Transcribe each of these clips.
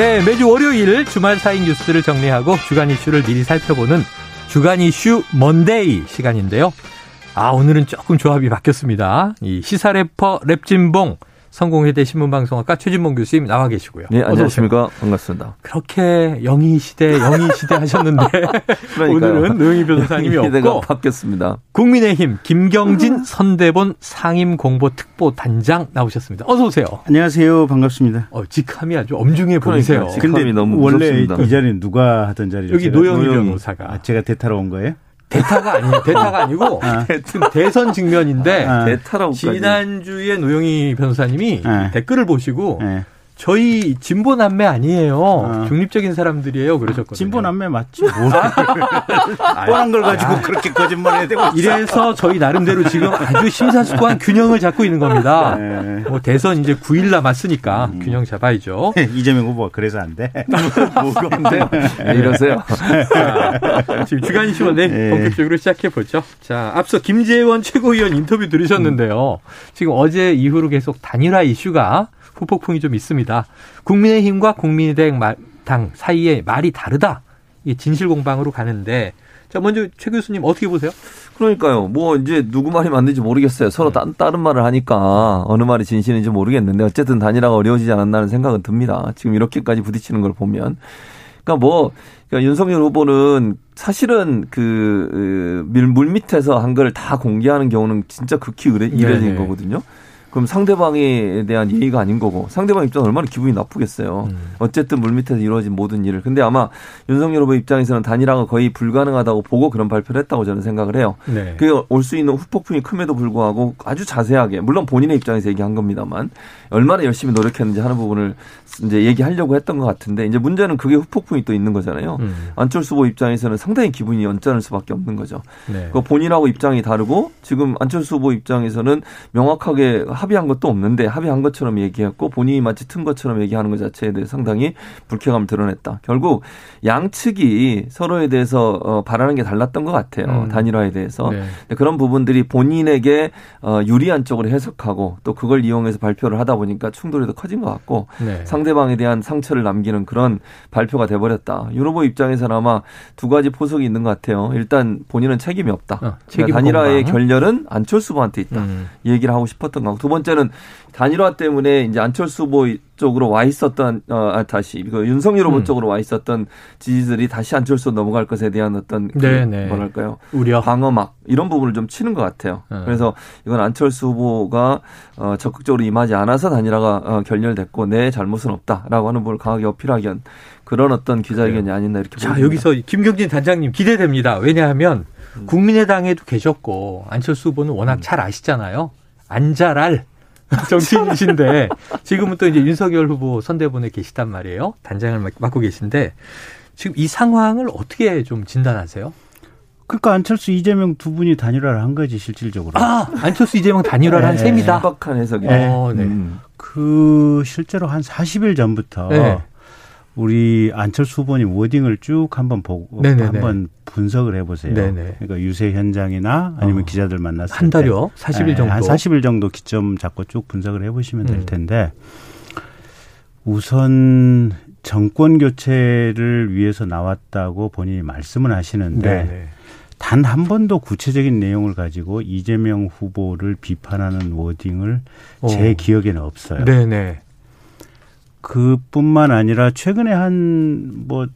네, 매주 월요일 주말 사이 뉴스를 정리하고 주간 이슈를 미리 살펴보는 주간 이슈 Monday 시간인데요. 아, 오늘은 조금 조합이 바뀌었습니다. 이 시사 래퍼 랩진봉 성공회대 신문방송학과 최진봉 교수님 나와 계시고요. 네, 안녕하십니까. 반갑습니다. 그렇게 영희 시대, 영희 시대 하셨는데 오늘은 노영희 변호사님이 없고 바뀌었습니다. 국민의힘 김경진 선대본 상임 공보 특보 단장 나오셨습니다. 어서 오세요. 안녕하세요. 반갑습니다. 어, 직함이 아주 엄중해 보이세요. 직함이 너무 원래 무섭습니다. 이 자리는 누가 하던 자리죠? 여기? 노영희 노영희. 변호사가 아, 제가 대타러 온 거예요? 대타가 아니에요. 대타가 아니고 하여튼 대선 직면인데 아. 대타라고까지. 지난주에 노영희 변호사님이 네. 댓글을 보시고 네. 저희 진보 남매 아니에요. 어. 중립적인 사람들이에요. 그러셨거든요. 진보 남매 맞지? 뭘 뻔한 걸 가지고 그렇게 거짓말해야 되고. 이래서 저희 나름대로 지금 아주 심사숙고한 균형을 잡고 있는 겁니다. 네. 뭐 대선 이제 9일 남았으니까 균형 잡아야죠. 이재명 후보가 그래서 안 돼. 뭐가 안 돼요? 왜 이러세요? 자, 지금 주간 이슈원에 네. 본격적으로 시작해 보죠. 자, 앞서 김재원 최고위원 인터뷰 들으셨는데요. 지금 어제 이후로 계속 단일화 이슈가 후폭풍이 좀 있습니다. 국민의힘과 국민의당 사이에 말이 다르다. 이게 진실 공방으로 가는데 자, 먼저 최 교수님 어떻게 보세요? 그러니까요. 뭐 이제 누구 말이 맞는지 모르겠어요. 서로 따, 다른 말을 하니까 어느 말이 진실인지 모르겠는데 어쨌든 단일화가 어려워지지 않았나는 생각은 듭니다. 지금 이렇게까지 부딪히는 걸 보면. 그러니까 뭐 그러니까 윤석열 후보는 사실은 그 물- 물밑에서 한 걸 다 공개하는 경우는 진짜 극히 이례적인 네네. 거거든요. 그럼 상대방에 대한 예의가 아닌 거고 상대방 입장은 얼마나 기분이 나쁘겠어요. 음. 어쨌든 물밑에서 이루어진 모든 일을. 근데 아마 윤석열 후보 입장에서는 단일화가 거의 불가능하다고 보고 그런 발표를 했다고 저는 생각을 해요. 네. 그게 올 수 있는 후폭풍이 큼에도 불구하고 아주 자세하게 물론 본인의 입장에서 얘기한 겁니다만 얼마나 열심히 노력했는지 하는 부분을 이제 얘기하려고 했던 것 같은데 이제 문제는 그게 후폭풍이 또 있는 거잖아요. 음. 안철수 후보 입장에서는 상당히 기분이 언짢을 수밖에 없는 거죠. 네. 그 본인하고 입장이 다르고 지금 안철수 후보 입장에서는 명확하게 합의한 것도 없는데 합의한 것처럼 얘기했고 본인이 마치 튼 것처럼 얘기하는 것 자체에 대해 상당히 불쾌감을 드러냈다. 결국 양측이 서로에 대해서 어, 바라는 게 달랐던 것 같아요. 음. 단일화에 대해서. 네. 그런 부분들이 본인에게 어, 유리한 쪽으로 해석하고 또 그걸 이용해서 발표를 하다 보니까 충돌이 더 커진 것 같고 네. 상대방에 대한 상처를 남기는 그런 발표가 돼버렸다. 윤 후보 입장에서는 아마 두 가지 포석이 있는 것 같아요. 일단 본인은 책임이 없다. 어, 책임 그러니까 단일화의. 결렬은 안철수 후보한테 있다. 음. 이 얘기를 하고 싶었던 거고 두 번째는 단일화 때문에 이제 안철수 후보 쪽으로 와 있었던 어 아, 다시 그 윤석열 후보 음. 쪽으로 와 있었던 지지들이 다시 안철수 넘어갈 것에 대한 어떤 그 네네. 뭐랄까요 우려. 방어막 이런 부분을 좀 치는 것 같아요. 어. 그래서 이건 안철수 후보가 어, 적극적으로 임하지 않아서 단일화가 어, 결렬됐고 내 잘못은 없다라고 하는 부분을 강하게 어필하기 위한 그런 어떤 기자회견이 아니었나 이렇게 자, 보입니다. 여기서 김경진 단장님 기대됩니다. 왜냐하면 국민의당에도 계셨고 안철수 후보는 워낙 음. 잘 아시잖아요. 안 잘할 정치인이신데 지금은 또 이제 윤석열 후보 선대본에 계시단 말이에요. 단장을 맡- 맡고 계신데 지금 이 상황을 어떻게 좀 진단하세요? 그러니까 안철수 이재명 두 분이 단일화를 한 거지 실질적으로. 아, 안철수 이재명 단일화를 한 네. 셈이다. 신박한 해석이. 어, 네. 음. 그 실제로 한 40일 전부터 네. 우리 안철수 후보님 워딩을 쭉 한번 보고 네네네. 한번 분석을 해보세요. 네네. 그러니까 유세 현장이나 아니면 어. 기자들 만났을 한때 달여? 40일 네, 정도? 한 40일 정도 기점 잡고 쭉 분석을 해보시면 음. 될 텐데 우선 정권 교체를 위해서 나왔다고 본인이 말씀을 하시는데. 단 한 번도 구체적인 내용을 가지고 이재명 후보를 비판하는 워딩을 제 어. 기억에는 없어요. 네네. 그뿐만 아니라 최근에 한 뭐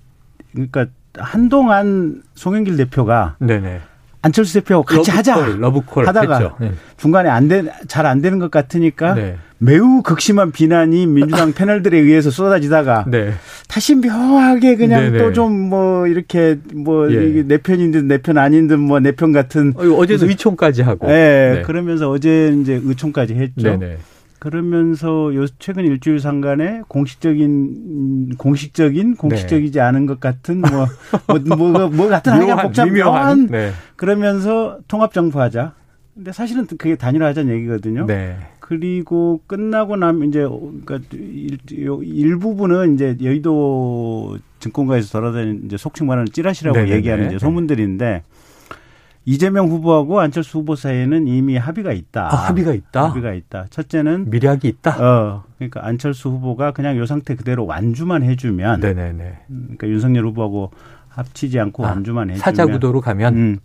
그러니까 한동안 송영길 대표가 네네. 안철수 대표하고 같이 러브콜, 하자 러브콜 하다가 했죠. 네. 중간에 안돼잘 안 되는 것 같으니까 네. 매우 극심한 비난이 민주당 패널들에 의해서 쏟아지다가 네. 다시 묘하게 그냥. 또 좀 뭐 이렇게 뭐 예. 내 편인 듯 내 편 아닌 듯 뭐 내 편 같은 어, 어제도 의총까지 하고. 예, 네. 그러면서 어제 이제 의총까지 했죠. 네네. 그러면서 요 최근 일주일 상간에 공식적인 음, 공식적인 공식적이지 않은 것 같은 뭐 뭐, 뭐가 뭐 같은 하여간 복잡한 미묘한. 네. 그러면서 통합 정부하자. 근데 사실은 그게 단일화하자는 얘기거든요. 네. 그리고 끝나고 나면 이제 그러니까 일, 일부분은 이제 여의도 증권가에서 돌아다니는 이제 속칭 말하는 찌라시라고 네네네. 얘기하는 이제 소문들인데 이재명 후보하고 안철수 후보 사이에는 이미 합의가 있다. 아, 합의가 있다. 합의가 있다. 첫째는 미략이 있다. 어 그러니까 안철수 후보가 그냥 요 상태 그대로 완주만 해주면 네네네. 그러니까 윤석열 후보하고 합치지 않고 아, 완주만 해주면 사자 구도로 가면 음,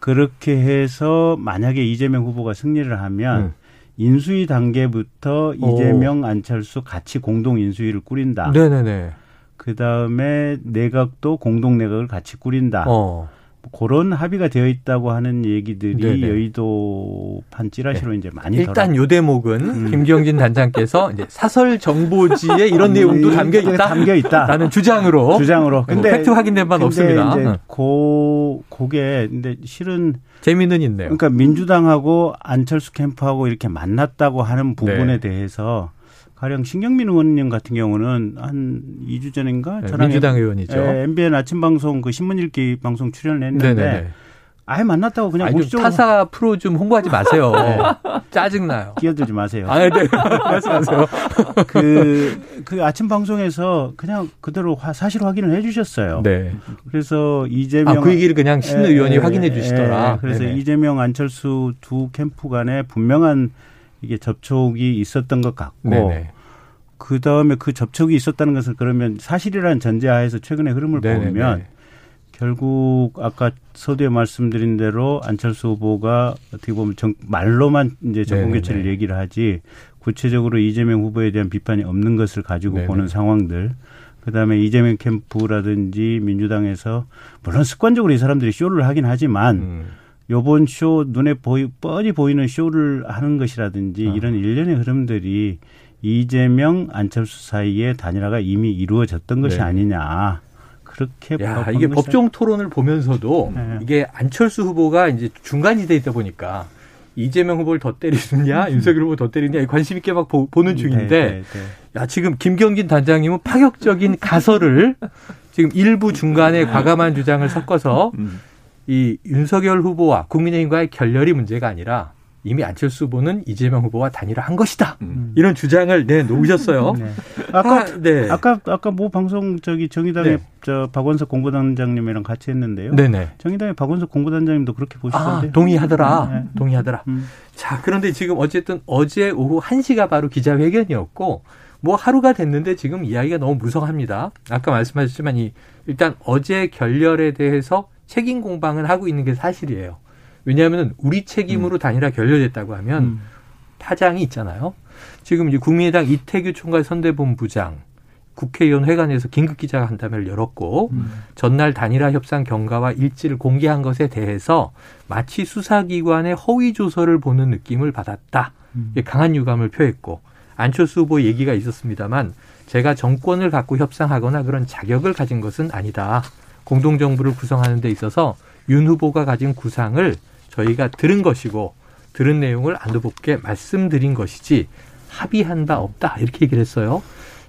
그렇게 해서 만약에 이재명 후보가 승리를 하면 음. 인수위 단계부터 오. 이재명 안철수 같이 공동 인수위를 꾸린다. 네네네. 그 다음에 내각도 공동 내각을 같이 꾸린다. 어. 그런 합의가 되어 있다고 하는 얘기들이 네네. 여의도 판 찌라시로 이제 많이 일단 요 대목은 음. 김경진 단장께서 이제 사설 정보지에 이런 내용도 담겨 있다. 담겨 있다. 라는 주장으로 주장으로. 근데 팩트 확인된 바는 없습니다. 이제 응. 고 그게 근데 실은 재미는 있네요. 그러니까 민주당하고 안철수 캠프하고 이렇게 만났다고 하는 부분에 네. 대해서 가령 신경민 의원님 같은 경우는 한 2주 전인가 네, 저랑 민주당 의원이죠. 예, MBN 아침 방송 그 신문 읽기 방송 출연을 했는데 네네네. 아예 만났다고 그냥 공식적으로 타사 프로 좀 홍보하지 마세요. 짜증나요. 끼어들지 마세요. 아, 네. 말씀하세요. 그, 그 아침 방송에서 그냥 그대로 화- 사실 확인을 해 주셨어요. 네. 그래서 이재명 아, 그 얘기를 그냥 신 의원이 예, 확인해 예, 주시더라. 예. 그래서 네네. 이재명 안철수 두 캠프 간에 분명한 이게 접촉이 있었던 것 같고 네네. 그 다음에 그 접촉이 있었다는 것은 그러면 사실이라는 전제하에서 최근의 흐름을 네네네. 보면 결국 아까 서두에 말씀드린 대로 안철수 후보가 어떻게 보면 정, 말로만 이제 정권. 교체를 얘기를 하지 구체적으로 이재명 후보에 대한 비판이 없는 것을 가지고 네네. 보는 상황들. 그다음에 이재명 캠프라든지 민주당에서 물론 습관적으로 이 사람들이 쇼를 하긴 하지만 음. 요번 쇼 눈에 보이 뻔히 보이는 쇼를 하는 것이라든지 아. 이런 일련의 흐름들이 이재명 안철수 사이의 단일화가 이미 이루어졌던 것이 네. 아니냐 그렇게 야, 이게 법정 토론을 보면서도 네. 이게 안철수 후보가 이제 중간지대에 있다 보니까 이재명 후보를 더 때리느냐, 윤석열 후보 더 때리느냐 관심 있게 막 보, 는 중인데 네, 네, 네. 야, 지금 김경진 단장님은 파격적인 가설을 지금 일부 중간에 과감한 주장을 섞어서 음. 이 윤석열 후보와 국민의힘과의 결렬이 문제가 아니라 이미 안철수 후보는 이재명 후보와 단일화한 것이다. 음. 이런 주장을 내놓으셨어요. 네. 아까 아, 네. 아까 아까 뭐 방송 저기 정의당의 네. 저 박원석 공보단장님이랑 같이 했는데요. 네네. 정의당의 박원석 공보단장님도 그렇게 아, 보시던데. 동의하더라. 네. 동의하더라. 음. 자, 그런데 지금 어쨌든 어제 오후 1시가 바로 기자회견이었고, 뭐 하루가 됐는데 지금 이야기가 너무 무성합니다. 아까 말씀하셨지만 이, 일단 어제 결렬에 대해서 책임 공방을 하고 있는 게 사실이에요. 왜냐하면 우리 책임으로 단일화 결렬됐다고 하면 음. 파장이 있잖아요. 지금 이제 국민의당 이태규 총괄 선대본부장 국회의원 회관에서 긴급 기자 간담회를 열었고 음. 전날 단일화 협상 경과와 일지를 공개한 것에 대해서 마치 수사기관의 허위 조서를 보는 느낌을 받았다. 음. 강한 유감을 표했고 안철수 후보 얘기가 있었습니다만 제가 정권을 갖고 협상하거나 그런 자격을 가진 것은 아니다. 공동정부를 구성하는 데 있어서 윤 후보가 가진 구상을 저희가 들은 것이고 들은 내용을 안 후보께 말씀드린 것이지 합의한 바 없다. 이렇게 얘기를 했어요.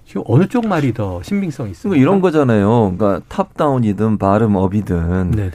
지금 어느 쪽 말이 더 신빙성이 있습니까? 그러니까 이런 거잖아요. 그러니까 탑다운이든 바름업이든 네네.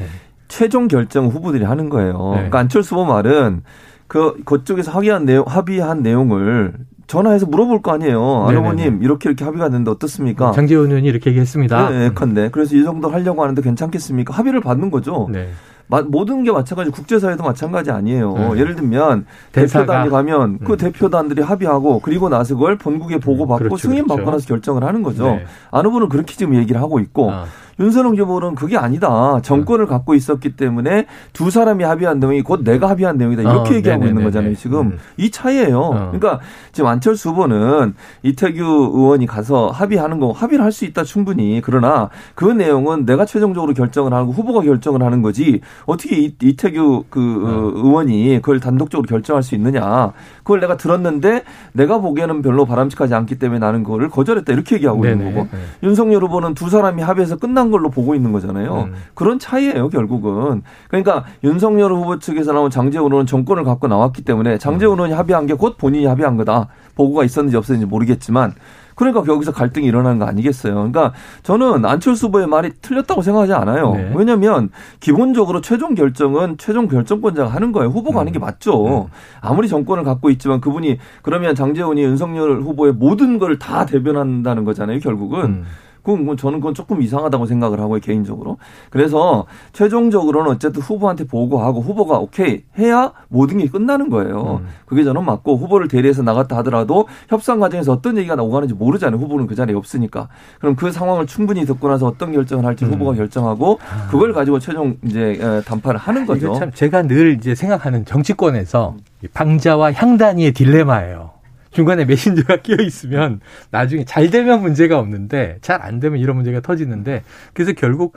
최종 결정 후보들이 하는 거예요. 네. 그러니까 안철수 후보 말은 그 그쪽에서 합의한 내용 합의한 내용을 전화해서 물어볼 거 아니에요. 후보님 이렇게 이렇게 합의가 됐는데 어떻습니까? 장재원 의원이 이렇게 얘기했습니다. 네, 예컨대. 그래서 이 정도 하려고 하는데 괜찮겠습니까? 합의를 받는 거죠. 네. 마- 모든 게 마찬가지 국제사회도 마찬가지 아니에요. 네. 예를 들면 대사가. 대표단이 가면 그 음. 대표단들이 합의하고 그리고 나서 그걸 본국에 보고받고 그렇죠, 승인받고 그렇죠. 나서 결정을 하는 거죠. 네. 안 후보는 그렇게 지금 얘기를 하고 있고 아, 윤석열 후보는 그게 아니다. 정권을 갖고 있었기 때문에 두 사람이 합의한 내용이 곧 내가 합의한 내용이다. 이렇게 어, 얘기하고 네네네네. 있는 거잖아요. 지금 음. 이 차이예요. 어. 그러니까 지금 안철수 후보는 이태규 의원이 가서 합의하는 거 합의를 할 수 있다 충분히. 그러나 그 내용은 내가 최종적으로 결정을 하고 후보가 결정을 하는 거지 어떻게 이, 이태규 그 어, 의원이 그걸 단독적으로 결정할 수 있느냐. 그걸 내가 들었는데 내가 보기에는 별로 바람직하지 않기 때문에 나는 그거를 거절했다 이렇게 얘기하고 있는 네네. 거고 네. 윤석열 후보는 두 사람이 합의해서 끝난 걸로 보고 있는 거잖아요. 음. 그런 차이예요, 결국은. 그러니까 윤석열 후보 측에서 나온 장재훈 의원은 정권을 갖고 나왔기 때문에 장재훈 의원이 합의한 게 곧 본인이 합의한 거다. 보고가 있었는지 없었는지 모르겠지만 그러니까 거기서 갈등이 일어나는 거 아니겠어요. 그러니까 저는 안철수 후보의 말이 틀렸다고 생각하지 않아요. 네. 왜냐하면 기본적으로 최종 결정은 최종 결정권자가 하는 거예요. 후보가 하는 게 맞죠. 아무리 정권을 갖고 있지만 그분이 그러면 장재훈이 윤석열 후보의 모든 걸 다 대변한다는 거잖아요. 결국은. 음. 그건 뭐 저는 그건 조금 이상하다고 생각을 하고요 개인적으로. 그래서 최종적으로는 어쨌든 후보한테 보고하고 후보가 오케이 해야 모든 게 끝나는 거예요. 음. 그게 저는 맞고 후보를 대리해서 나갔다 하더라도 협상 과정에서 어떤 얘기가 오가는지 모르잖아요. 후보는 그 자리에 없으니까. 그럼 그 상황을 충분히 듣고 나서 어떤 결정을 할지 음. 후보가 결정하고 그걸 가지고 최종 이제 에, 단파를 하는 거죠. 참 제가 늘 이제 생각하는 정치권에서 이 방자와 향단이의 딜레마예요. 중간에 메신저가 끼어 있으면 나중에 잘 되면 문제가 없는데 잘 안 되면 이런 문제가 터지는데 그래서 결국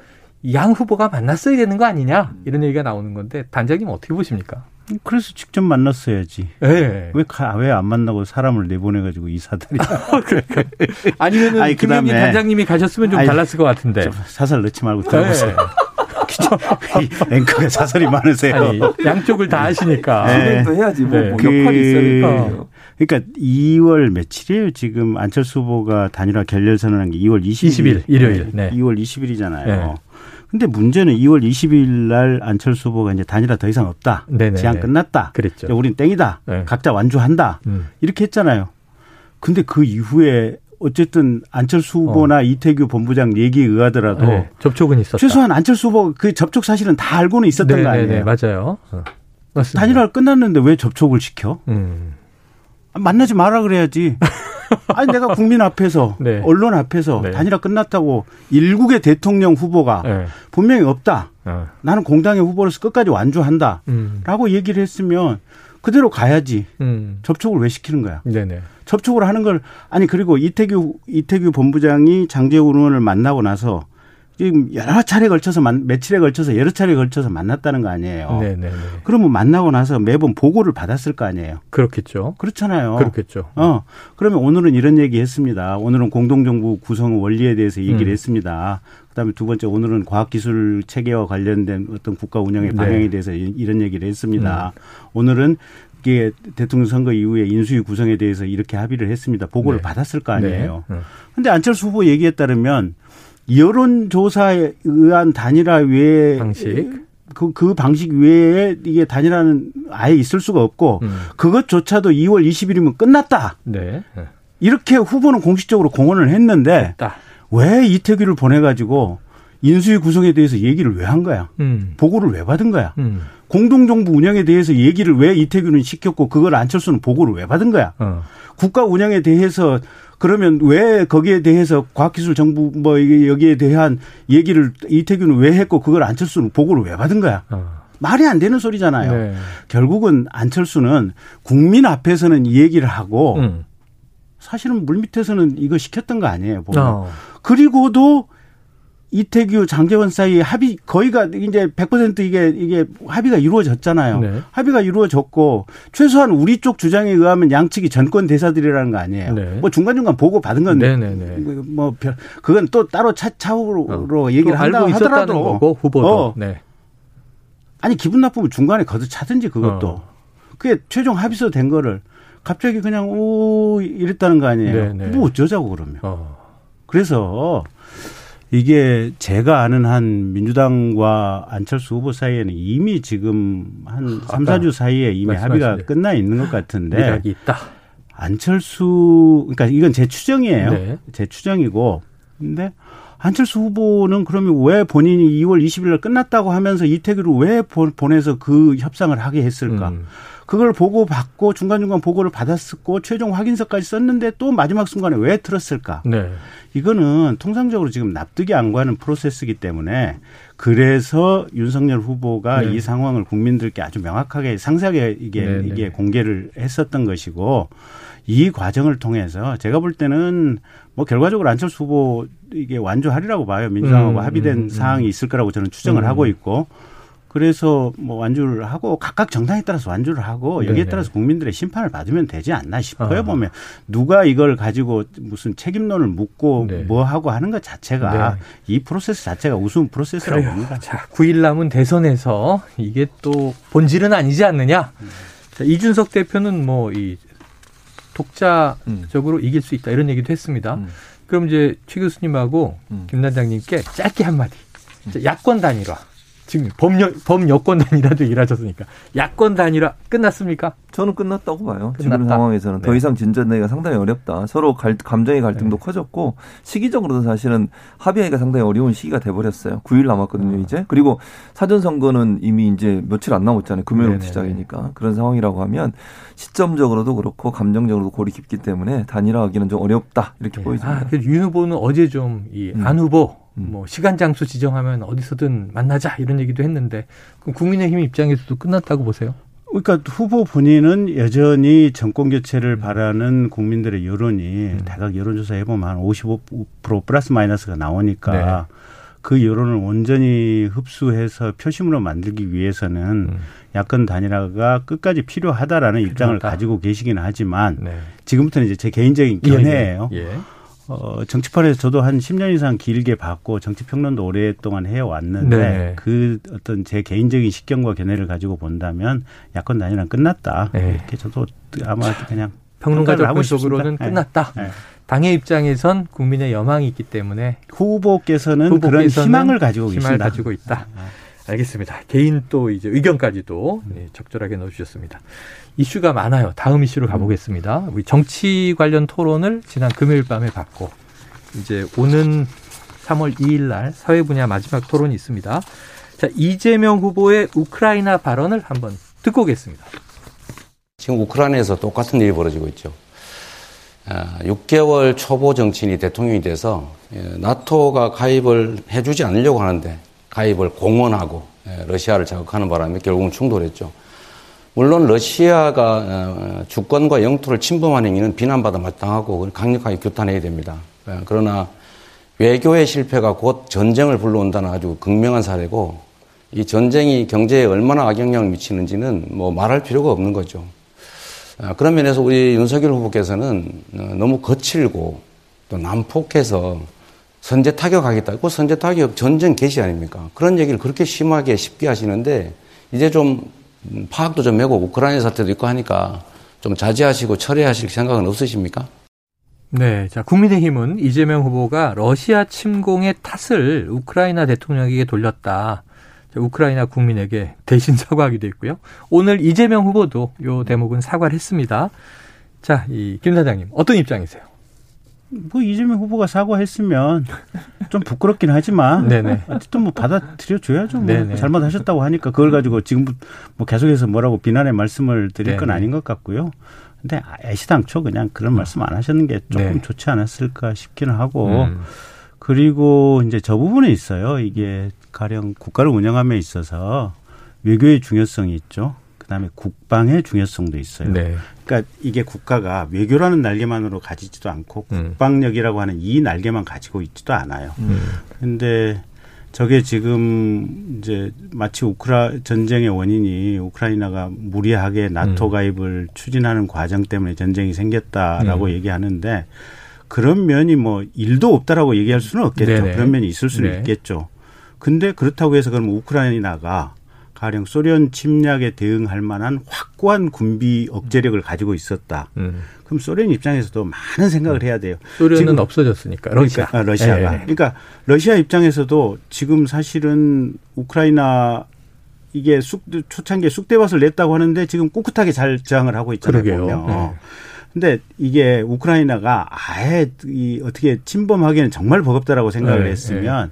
양 후보가 만났어야 되는 거 아니냐 이런 얘기가 나오는 건데 단장님 어떻게 보십니까? 그래서 직접 만났어야지. 네. 왜안 만나고 사람을 내보내 가지고 이사들이 아니면은 아니, 김영민 단장님이 가셨으면 좀 아니, 달랐을 것 같은데. 좀 사설 넣지 말고 네. 들어보세요. 이 앵커가 사설이 많으세요. 아니, 양쪽을 다 하시니까. 네. 진행도 해야지 뭐, 네. 뭐 그- 역할이 있어야 되니까. 그러니까 2월 며칠이에요? 지금 안철수 후보가 단일화 결렬 선언한 게 2월 20일. 20일, 일요일. 네. 2월 20일이잖아요. 네. 근데 문제는 2월 20일 날 안철수 후보가 이제 단일화 더 이상 없다. 네네. 제한 끝났다. 그랬죠. 우린 땡이다. 네. 각자 완주한다. 음. 이렇게 했잖아요. 근데 그 이후에 어쨌든 안철수 후보나 이태규 본부장 얘기에 의하더라도 어. 네, 접촉은 있었다. 최소한 안철수 후보 그 접촉 사실은 다 알고는 있었던 네, 거 네, 아니에요. 네, 맞아요. 어. 맞습니다. 단일화가 끝났는데 왜 접촉을 시켜? 음. 만나지 마라 그래야지. 아니 내가 국민 앞에서 네. 언론 앞에서 네. 단일화 끝났다고 일국의 대통령 후보가 네. 분명히 없다. 어. 나는 공당의 후보로서 끝까지 완주한다. 음. 라고 얘기를 했으면 그대로 가야지. 음. 접촉을 왜 시키는 거야? 네네. 접촉을 하는 걸 아니 그리고 이태규 이태규 본부장이 장재훈 의원을 만나고 나서 지금 여러 차례 걸쳐서 만, 며칠에 걸쳐서 여러 차례 걸쳐서 만났다는 거 아니에요. 네네네. 그러면 만나고 나서 매번 보고를 받았을 거 아니에요. 그렇겠죠. 그렇잖아요. 그렇겠죠. 어, 그러면 오늘은 이런 얘기 했습니다. 오늘은 공동정부 구성 원리에 대해서 얘기를 음. 했습니다. 그다음에 두 번째 오늘은 과학기술 체계와 관련된 어떤 국가 운영의 네. 방향에 대해서 이- 이런 얘기를 했습니다. 오늘은 이게 대통령 선거 이후에 인수위 구성에 대해서 이렇게 합의를 했습니다. 보고를 네. 받았을 거 아니에요. 네. 음. 안철수 후보 얘기에 따르면 여론조사에 의한 단일화 외에 방식. 그, 그 방식 외에 이게 단일화는 아예 있을 수가 없고 음. 그것조차도 2월 20일이면 끝났다. 네. 네. 이렇게 후보는 공식적으로 공언을 했는데 딱. 왜 이태규를 보내가지고 인수위 구성에 대해서 얘기를 왜 한 거야? 음. 보고를 왜 받은 거야? 음. 공동정부 운영에 대해서 얘기를 왜 이태규는 시켰고 그걸 안철수는 보고를 왜 받은 거야? 어. 국가 운영에 대해서 그러면 왜 거기에 대해서 과학기술 정부 뭐 여기에 대한 얘기를 이태규는 왜 했고 그걸 안철수는 보고를 왜 받은 거야? 어. 말이 안 되는 소리잖아요. 네. 결국은 안철수는 국민 앞에서는 이 얘기를 하고 음. 사실은 물 밑에서는 이거 시켰던 거 아니에요. 보면. 어. 그리고도 이태규 장재원 사이에 합의 거의가 이제 100% 이게 이게 합의가 이루어졌잖아요. 네. 합의가 이루어졌고 최소한 우리 쪽 주장에 의하면 양측이 전권 대사들이라는 거 아니에요. 네. 뭐 중간 중간 보고 받은 건 네네네. 뭐 별- 그건 또 따로 차 차후로 어. 얘기를 또 한다 알고 하더라도 거고 후보도. 어. 네. 아니 기분 나쁘면 중간에 거듭 차든지 그것도 어. 그게 최종 합의서 된 거를 갑자기 그냥 오 이랬다는 거 아니에요. 네네. 뭐 어쩌자고 그러면. 어. 그래서 이게 제가 아는 한 민주당과 안철수 후보 사이에는 이미 지금 한 삼, 아까 사주 사이에 이미 합의가. 끝나 있는 것 같은데. 안철수 그러니까 이건 제 추정이에요. 네. 제 추정이고 근데 안철수 후보는 그러면 왜 본인이 2월 20일 날 끝났다고 하면서 이태규를 왜 보- 보내서 그 협상을 하게 했을까? 음. 그걸 보고 받고 중간중간 보고를 받았었고 최종 확인서까지 썼는데 또 마지막 순간에 왜 틀었을까? 네. 이거는 통상적으로 지금 납득이 안 가는 프로세스이기 때문에 그래서 윤석열 후보가 네. 이 상황을 국민들께 아주 명확하게 상세하게 이게 네, 네. 이게 공개를 했었던 것이고 이 과정을 통해서 제가 볼 때는 뭐 결과적으로 안철수 후보 이게 완주하리라고 봐요. 민주당하고 음, 합의된 음, 음. 사항이 있을 거라고 저는 추정을 음. 하고 있고 그래서 뭐 완주를 하고 각각 정당에 따라서 완주를 하고 여기에 네네. 따라서 국민들의 심판을 받으면 되지 않나 싶어요. 아. 보면 누가 이걸 가지고 무슨 책임론을 묻고 네. 뭐 하고 하는 것 자체가 네. 이 프로세스 자체가 우스운 프로세스라고 그래요. 봅니다. 자, 9일 남은 대선에서 이게 또 본질은 아니지 않느냐. 자, 이준석 대표는 뭐 이 독자적으로 이길 수 있다 이런 얘기도 했습니다. 음. 그럼 이제 최 교수님하고 음. 김 단장님께 짧게 한마디. 자, 야권 단일화. 지금 범여, 범여권 단일화도 일하셨으니까. 야권 단일화 끝났습니까? 저는 끝났다고 봐요. 끝났다. 지금 상황에서는 더 네. 이상 진전되기가 상당히 어렵다. 서로 갈, 감정의 갈등도 커졌고 시기적으로도 사실은 합의하기가 상당히 어려운 시기가 돼버렸어요. 9일 남았거든요, 음. 이제. 그리고 사전 선거는 이미 이제 며칠 안 남았잖아요. 금요일부터. 시작이니까 그런 상황이라고 하면 시점적으로도 그렇고 감정적으로도 골이 깊기 때문에 단일화하기는 좀 어렵다 이렇게 보여집니다. 아, 그래서 윤 후보는 어제 좀이안 음. 후보 음. 뭐 시간 장소 지정하면 어디서든 만나자 이런 얘기도 했는데 그럼 국민의힘 입장에서도 끝났다고 보세요? 그러니까 후보 본인은 여전히 정권 교체를 음. 바라는 국민들의 여론이 대각 여론조사 해보면 한 55% 플러스 마이너스가 나오니까 네. 그 여론을 온전히 흡수해서 표심으로 만들기 위해서는 음. 야권 단일화가 끝까지 필요하다라는 입장을 필요하다. 가지고 계시긴 하지만 네. 지금부터는 이제 제 개인적인 견해예요. 예. 예. 어, 정치판에서 저도 한 10년 이상 길게 봤고 정치평론도 오랫동안 해왔는데 네. 그 어떤 제 개인적인 식견과 견해를 가지고 본다면 야권 단일화는 끝났다. 네. 이렇게 저도 아마 그냥 평가를 하고 분석으로는 싶습니다. 끝났다. 네. 당의 입장에선 국민의 여망이 있기 때문에 후보께서는, 그런 후보께서는 희망을 가지고 희망을 계신다. 가지고 있다. 알겠습니다. 개인 또 이제 의견까지도 예, 적절하게 넣어주셨습니다. 이슈가 많아요. 다음 이슈로 가보겠습니다. 우리 정치 관련 토론을 지난 금요일 밤에 받고 이제 오는 3월 2일 날 사회 분야 마지막 토론이 있습니다. 자 이재명 후보의 우크라이나 발언을 한번 듣고 오겠습니다. 지금 우크라이나에서 똑같은 일이 벌어지고 있죠. 아, 6개월 초보 정치인이 대통령이 돼서 예, 나토가 가입을 해주지 않으려고 하는데 가입을 공언하고 예, 러시아를 자극하는 바람에 결국은 충돌했죠. 물론 러시아가 어, 주권과 영토를 침범한 행위는 비난받아 마땅하고 강력하게 규탄해야 됩니다. 예, 그러나 외교의 실패가 곧 전쟁을 불러온다는 아주 극명한 사례고 이 전쟁이 경제에 얼마나 악영향을 미치는지는 뭐 말할 필요가 없는 거죠. 아, 그런 면에서 우리 윤석열 후보께서는 어, 너무 거칠고 또 난폭해서 선제 타격하겠다. 그 선제 타격 전쟁 개시 아닙니까? 그런 얘기를 그렇게 심하게 쉽게 하시는데 이제 좀 음, 파악도 좀 하고 우크라이나 사태도 있고 하니까 좀 자제하시고 철회하실 생각은 없으십니까? 네, 자 국민의힘은 이재명 후보가 러시아 침공의 탓을 우크라이나 대통령에게 돌렸다. 자, 우크라이나 국민에게 대신 사과하기도 했고요. 오늘 이재명 후보도 요 대목은 사과를 했습니다. 자, 이 김 사장님 어떤 입장이세요? 뭐 이재명 후보가 사과했으면 좀 부끄럽긴 하지만 네네. 어쨌든 뭐 받아들여 줘야죠. 뭐. 잘못하셨다고 하니까 그걸 가지고 지금 뭐 계속해서 뭐라고 비난의 말씀을 드릴 건 네네. 아닌 것 같고요. 근데 애시당초 그냥 그런 말씀 안 하셨는 게 조금 네. 좋지 않았을까 싶기는 하고 음. 그리고 이제 저 부분에 있어요. 이게 가령 국가를 운영함에 있어서 외교의 중요성이 있죠. 그다음에 국방의 중요성도 있어요. 네. 그러니까 이게 국가가 외교라는 날개만으로 가지지도 않고 음. 국방력이라고 하는 이 날개만 가지고 있지도 않아요. 음. 근데 저게 지금 이제 마치 우크라 전쟁의 원인이 우크라이나가 무리하게 나토 음. 가입을 추진하는 과정 때문에 전쟁이 생겼다라고 음. 얘기하는데 그런 면이 뭐 일도 없다라고 얘기할 수는 없겠죠. 네네. 그런 면이 있을 수는 네. 있겠죠. 근데 그렇다고 해서 그럼 우크라이나가 가령 소련 침략에 대응할 만한 확고한 군비 억제력을 가지고 있었다. 음. 그럼 소련 입장에서도 많은 생각을 해야 돼요. 소련은 지금 없어졌으니까 러시아. 그러니까, 아, 러시아가. 예. 그러니까 러시아 입장에서도 지금 사실은 우크라이나 이게 쑥 초창기에 쑥대밭을 냈다고 하는데 지금 꿋꿋하게 잘 저항을 하고 있잖아요. 그러게요. 네. 근데 이게 우크라이나가 아예 이 어떻게 침범하기에는 정말 버겁다라고 생각을 네, 했으면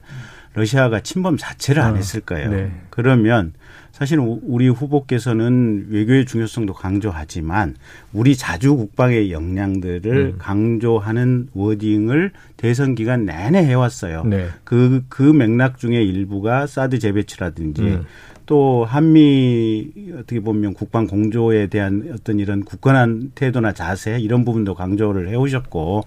러시아가 침범 자체를 안 어, 했을 거예요. 네. 그러면 사실 우리 후보께서는 외교의 중요성도 강조하지만 우리 자주 국방의 역량들을 음. 강조하는 워딩을 대선 기간 내내 해왔어요. 네. 그, 그 맥락 중에 일부가 사드 재배치라든지 음. 또 한미 어떻게 보면 국방 공조에 대한 어떤 이런 굳건한 태도나 자세 이런 부분도 강조를 해오셨고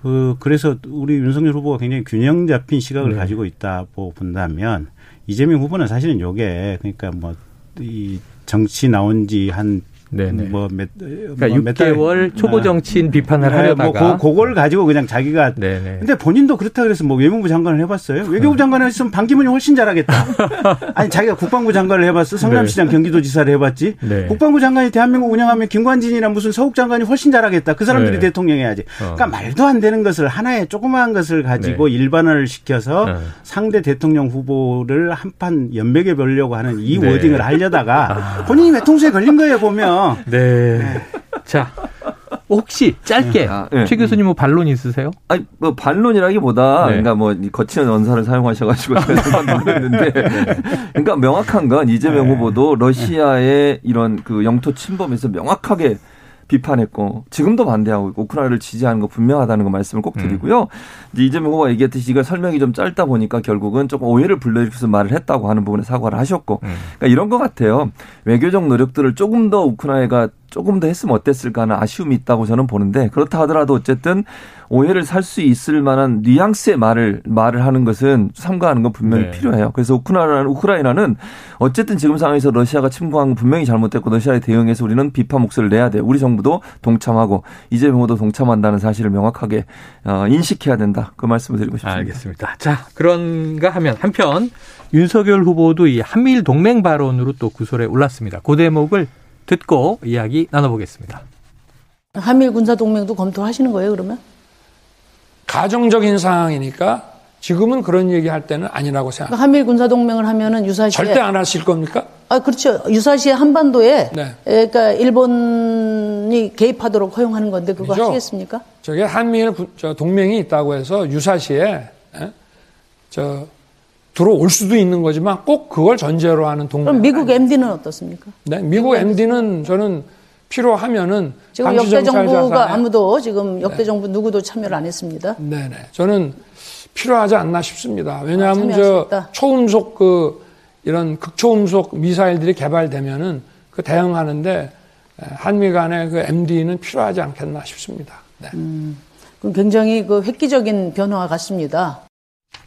그 그래서 우리 윤석열 후보가 굉장히 균형 잡힌 시각을 네. 가지고 있다고 본다면 이재명 후보는 사실은 요게 그러니까 뭐 이 정치 나온 지 한 네네. 뭐 몇, 그러니까 뭐 6개월 초보 정치인 아, 비판을 네, 하려다가 뭐 그, 그걸 가지고 그냥 자기가 네네. 근데 본인도 그렇다 그래서 뭐 외무부 장관을 해봤어요. 외교부 장관을 했으면 반기문이 훨씬 잘하겠다. 아니 자기가 국방부 장관을 해봤어. 성남시장 네. 경기도지사를 해봤지. 네. 국방부 장관이 대한민국 운영하면 김관진이나 무슨 서욱 장관이 훨씬 잘하겠다. 그 사람들이 네. 대통령 해야지. 어. 그러니까 말도 안 되는 것을 하나의 조그마한 것을 가지고 네. 일반화를 시켜서 어. 상대 대통령 후보를 한판 연맥에 벌려고 하는 이 네. 워딩을 하려다가 아. 본인이 외통수에 걸린 거예요 보면. 네. 네. 자. 혹시 짧게 아, 네. 최 교수님 뭐 반론 있으세요? 아니 뭐 반론이라기보다 네. 그러니까 뭐 거친 언사를 사용하셔가지고 제가 놀랐는데 그러니까 명확한 건 이재명 네. 후보도 러시아의 이런 그 영토 침범에서 명확하게 비판했고 지금도 반대하고 있고 우크라이나를 지지하는 거 분명하다는 거 말씀을 꼭 드리고요. 음. 이제 이재명 후보가 얘기했듯이 이거 설명이 좀 짧다 보니까 결국은 조금 오해를 불러일으켜서 말을 했다고 하는 부분에 사과를 하셨고 음. 그러니까 이런 것 같아요. 외교적 노력들을 조금 더 우크라이나가 조금 더 했으면 어땠을까 하는 아쉬움이 있다고 저는 보는데 그렇다 하더라도 어쨌든 오해를 살 수 있을 만한 뉘앙스의 말을 말을 하는 것은 삼가하는 건 분명히 네. 필요해요. 그래서 우크라이나는 우크라이나는 어쨌든 지금 상황에서 러시아가 침공한 건 분명히 잘못됐고 러시아에 대응해서 우리는 비판 목소리를 내야 돼. 우리 정부도 동참하고 이재명 후보도 동참한다는 사실을 명확하게 어, 인식해야 된다. 그 말씀을 드리고 싶습니다. 알겠습니다. 자, 그런가 하면 한편 윤석열 후보도 이 한미일 동맹 발언으로 또 구설에 올랐습니다. 그 대목을 듣고 이야기 나눠보겠습니다. 한미일 군사 동맹도 검토하시는 거예요, 그러면? 가정적인 상황이니까 지금은 그런 얘기 할 때는 아니라고 생각합니다. 그러니까 한미일 군사 동맹을 하면은 유사시에 절대 안 하실 겁니까? 아, 그렇죠. 유사시에 한반도에 네. 그러니까 일본이 개입하도록 허용하는 건데 그거 아니죠. 하시겠습니까? 저게 한미일 동맹이 있다고 해서 유사시에 예? 저 들어올 수도 있는 거지만 꼭 그걸 전제로 하는 동맹. 그럼 미국 아니에요. MD는 어떻습니까? 네, 미국 MD는 저는 필요하면은 지금 역대 정부가 아무도 지금 역대 네. 정부 누구도 참여를 안 했습니다. 네, 네. 저는 필요하지 않나 싶습니다. 왜냐하면 아, 저 초음속 그 이런 극초음속 미사일들이 개발되면은 그 대응하는데 한미 간의 그 MD는 필요하지 않겠나 싶습니다. 네. 음, 그럼 굉장히 그 획기적인 변화 같습니다.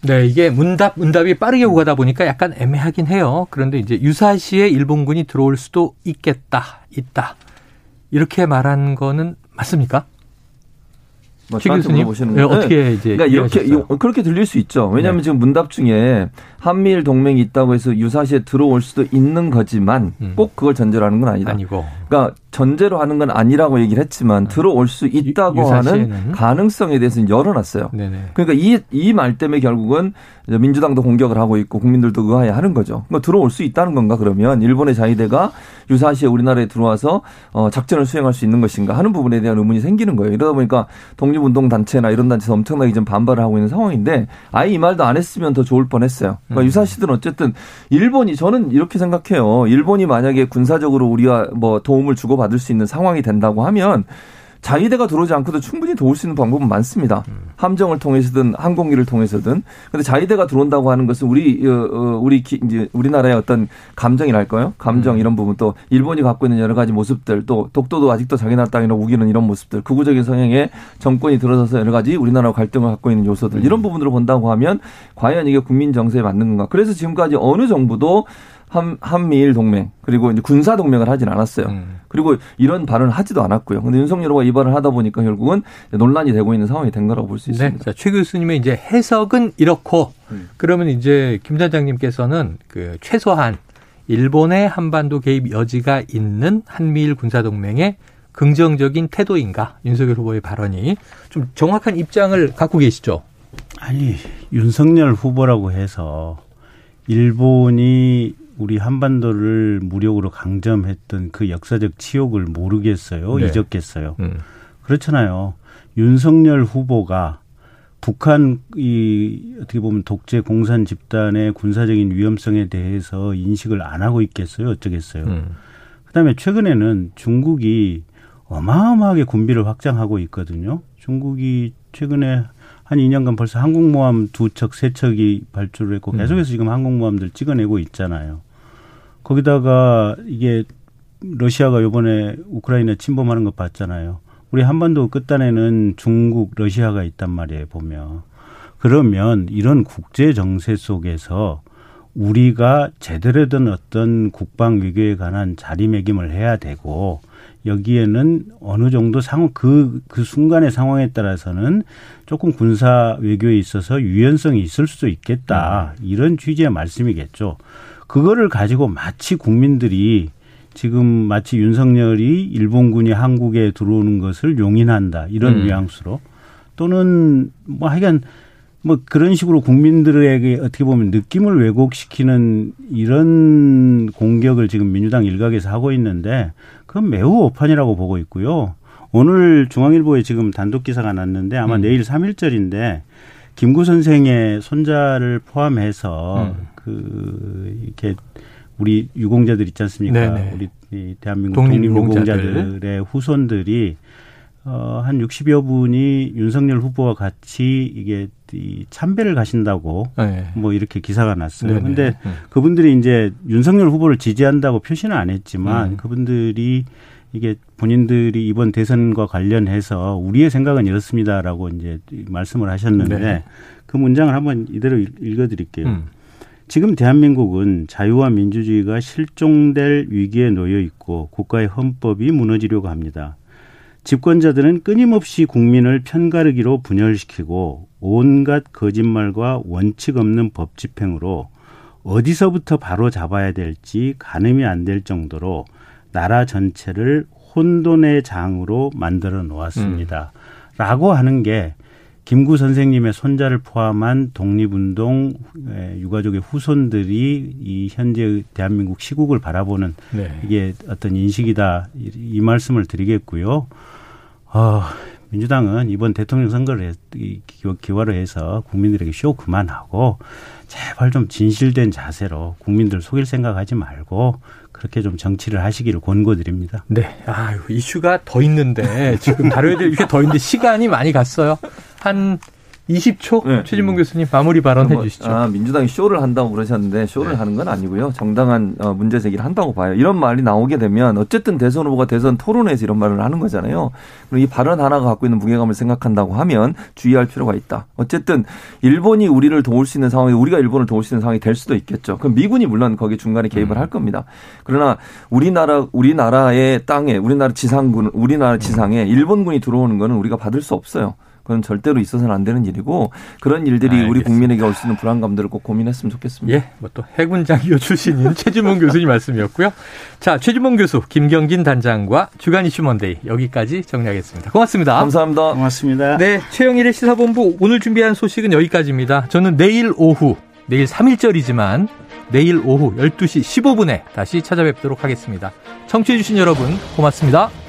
네, 이게 문답, 문답이 빠르게 오가다 보니까 약간 애매하긴 해요. 그런데 이제 유사시에 일본군이 들어올 수도 있겠다, 있다. 이렇게 말한 거는 맞습니까? 뭐 저한테 물어보시는 네, 어떻게 이제 그러니까 이렇게 그렇게 들릴 수 있죠. 왜냐하면 네. 지금 문답 중에 한미일 동맹이 있다고 해서 유사시에 들어올 수도 있는 거지만 음. 꼭 그걸 전제로 하는 건 아니다. 아니고. 그러니까 전제로 하는 건 아니라고 얘기를 했지만 아. 들어올 수 있다고 유, 하는 가능성에 대해서는 열어놨어요. 네네. 그러니까 이 이 말 때문에 결국은 민주당도 공격을 하고 있고 국민들도 의아해하는 거죠. 그러니까 들어올 수 있다는 건가 그러면 일본의 자위대가 유사시에 우리나라에 들어와서 어, 작전을 수행할 수 있는 것인가 하는 부분에 대한 의문이 생기는 거예요. 이러다 보니까 독립운동 단체나 이런 단체에서 엄청나게 좀 반발을 하고 있는 상황인데 아예 이 말도 안 했으면 더 좋을 뻔했어요. 그러니까 음. 유사시들은 어쨌든 일본이 저는 이렇게 생각해요. 일본이 만약에 군사적으로 우리가 뭐 도움을 주고 받을 수 있는 상황이 된다고 하면 자위대가 들어오지 않고도 충분히 도울 수 있는 방법은 많습니다. 함정을 통해서든 항공기를 통해서든. 근데 자위대가 들어온다고 하는 것은 우리 어, 어 우리 기, 이제 우리나라의 어떤 감정이랄까요? 감정 음. 이런 부분 또 일본이 갖고 있는 여러 가지 모습들 또 독도도 아직도 자기 나라 땅이라 우기는 이런 모습들 극우적인 성향의 정권이 들어서서 여러 가지 우리나라와 갈등을 갖고 있는 요소들 이런 음. 부분으로 본다고 하면 과연 이게 국민 정서에 맞는 건가? 그래서 지금까지 어느 정부도 한, 한미일 동맹 그리고 이제 군사 동맹을 하진 않았어요. 음. 그리고 이런 발언을 하지도 않았고요. 근데 윤석열 후보가 이 발언을 하다 보니까 결국은 논란이 되고 있는 상황이 된 거라고 볼수 네. 있습니다. 네. 자, 최 교수님의 이제 해석은 이렇고 음. 그러면 이제 김 단장님께서는 그 최소한 일본의 한반도 개입 여지가 있는 한미일 군사 동맹의 긍정적인 태도인가 윤석열 후보의 발언이 좀 정확한 입장을 갖고 계시죠? 아니 윤석열 후보라고 해서 일본이 우리 한반도를 무력으로 강점했던 그 역사적 치욕을 모르겠어요? 네. 잊었겠어요? 음. 그렇잖아요. 윤석열 후보가 북한 이 어떻게 보면 독재 공산 집단의 군사적인 위험성에 대해서 인식을 안 하고 있겠어요? 어쩌겠어요? 음. 그다음에 최근에는 중국이 어마어마하게 군비를 확장하고 있거든요. 중국이 최근에 한 2년간 벌써 항공모함 두 척, 세 척이 발주를 했고 음. 계속해서 지금 항공모함들 찍어내고 있잖아요. 거기다가 이게 러시아가 요번에 우크라이나 침범하는 거 봤잖아요. 우리 한반도 끝단에는 중국, 러시아가 있단 말이에요, 보면. 그러면 이런 국제 정세 속에서 우리가 제대로 된 어떤 국방 외교에 관한 자리매김을 해야 되고 여기에는 어느 정도 상황 그, 그 순간의 상황에 따라서는 조금 군사 외교에 있어서 유연성이 있을 수도 있겠다. 이런 취지의 말씀이겠죠. 그거를 가지고 마치 국민들이 지금 마치 윤석열이 일본군이 한국에 들어오는 것을 용인한다 이런 음. 뉘앙스로 또는 뭐 하여간 뭐 그런 식으로 국민들에게 어떻게 보면 느낌을 왜곡시키는 이런 공격을 지금 민주당 일각에서 하고 있는데 그건 매우 오판이라고 보고 있고요. 오늘 중앙일보에 지금 단독 기사가 났는데 아마 음. 내일 3일절인데 김구 선생의 손자를 포함해서 음. 그 이렇게 우리 유공자들 있지 않습니까? 네네. 우리 이 대한민국 독립유공자들의 후손들이 어, 한 60여 분이 윤석열 후보와 같이 이게 이 참배를 가신다고 네. 뭐 이렇게 기사가 났어요. 네네. 근데 네. 그분들이 이제 윤석열 후보를 지지한다고 표시는 안 했지만 음. 그분들이 이게 본인들이 이번 대선과 관련해서 우리의 생각은 이렇습니다라고 이제 말씀을 하셨는데 네. 그 문장을 한번 이대로 읽어 드릴게요. 음. 지금 대한민국은 자유와 민주주의가 실종될 위기에 놓여 있고 국가의 헌법이 무너지려고 합니다. 집권자들은 끊임없이 국민을 편가르기로 분열시키고 온갖 거짓말과 원칙 없는 법 집행으로 어디서부터 바로 잡아야 될지 가늠이 안 될 정도로 나라 전체를 혼돈의 장으로 만들어 놓았습니다. 음. 라고 하는 게 김구 선생님의 손자를 포함한 독립운동 유가족의 후손들이 이 현재 대한민국 시국을 바라보는 네. 이게 어떤 인식이다 이, 말씀을 드리겠고요. 어, 민주당은 이번 대통령 선거를 기화로 해서 국민들에게 쇼 그만하고 제발 좀 진실된 자세로 국민들 속일 생각하지 말고 그렇게 좀 정치를 하시기를 권고드립니다. 네. 아유, 이슈가 더 있는데 지금 다뤄야 될 이게 더 있는데 시간이 많이 갔어요. 한 20초 네. 최진봉 교수님 마무리 발언해 뭐, 주시죠. 아, 민주당이 쇼를 한다고 그러셨는데 쇼를 네. 하는 건 아니고요. 정당한 어, 문제 제기를 한다고 봐요. 이런 말이 나오게 되면 어쨌든 대선 후보가 대선 토론회에서 이런 말을 하는 거잖아요. 그리고 이 발언 하나가 갖고 있는 무게감을 생각한다고 하면 주의할 필요가 있다. 어쨌든 일본이 우리를 도울 수 있는 상황이 우리가 일본을 도울 수 있는 상황이 될 수도 있겠죠. 그럼 미군이 물론 거기 중간에 개입을 음. 할 겁니다. 그러나 우리나라 우리나라의 땅에 우리나라 지상군 우리나라 지상에 일본군이 들어오는 거는 우리가 받을 수 없어요. 그건 절대로 있어서는 안 되는 일이고 그런 일들이 알겠습니다. 우리 국민에게 올 수 있는 불안감들을 꼭 고민했으면 좋겠습니다. 예, 뭐 또 해군 장교 출신인 최진봉 교수님 말씀이었고요. 자, 최진봉 교수, 김경진 단장과 주간 이슈 먼데이 여기까지 정리하겠습니다. 고맙습니다. 감사합니다. 고맙습니다. 네, 최영일의 시사본부 오늘 준비한 소식은 여기까지입니다. 저는 내일 오후, 내일 3일절이지만 내일 오후 12시 15분에 다시 찾아뵙도록 하겠습니다. 청취해주신 여러분 고맙습니다.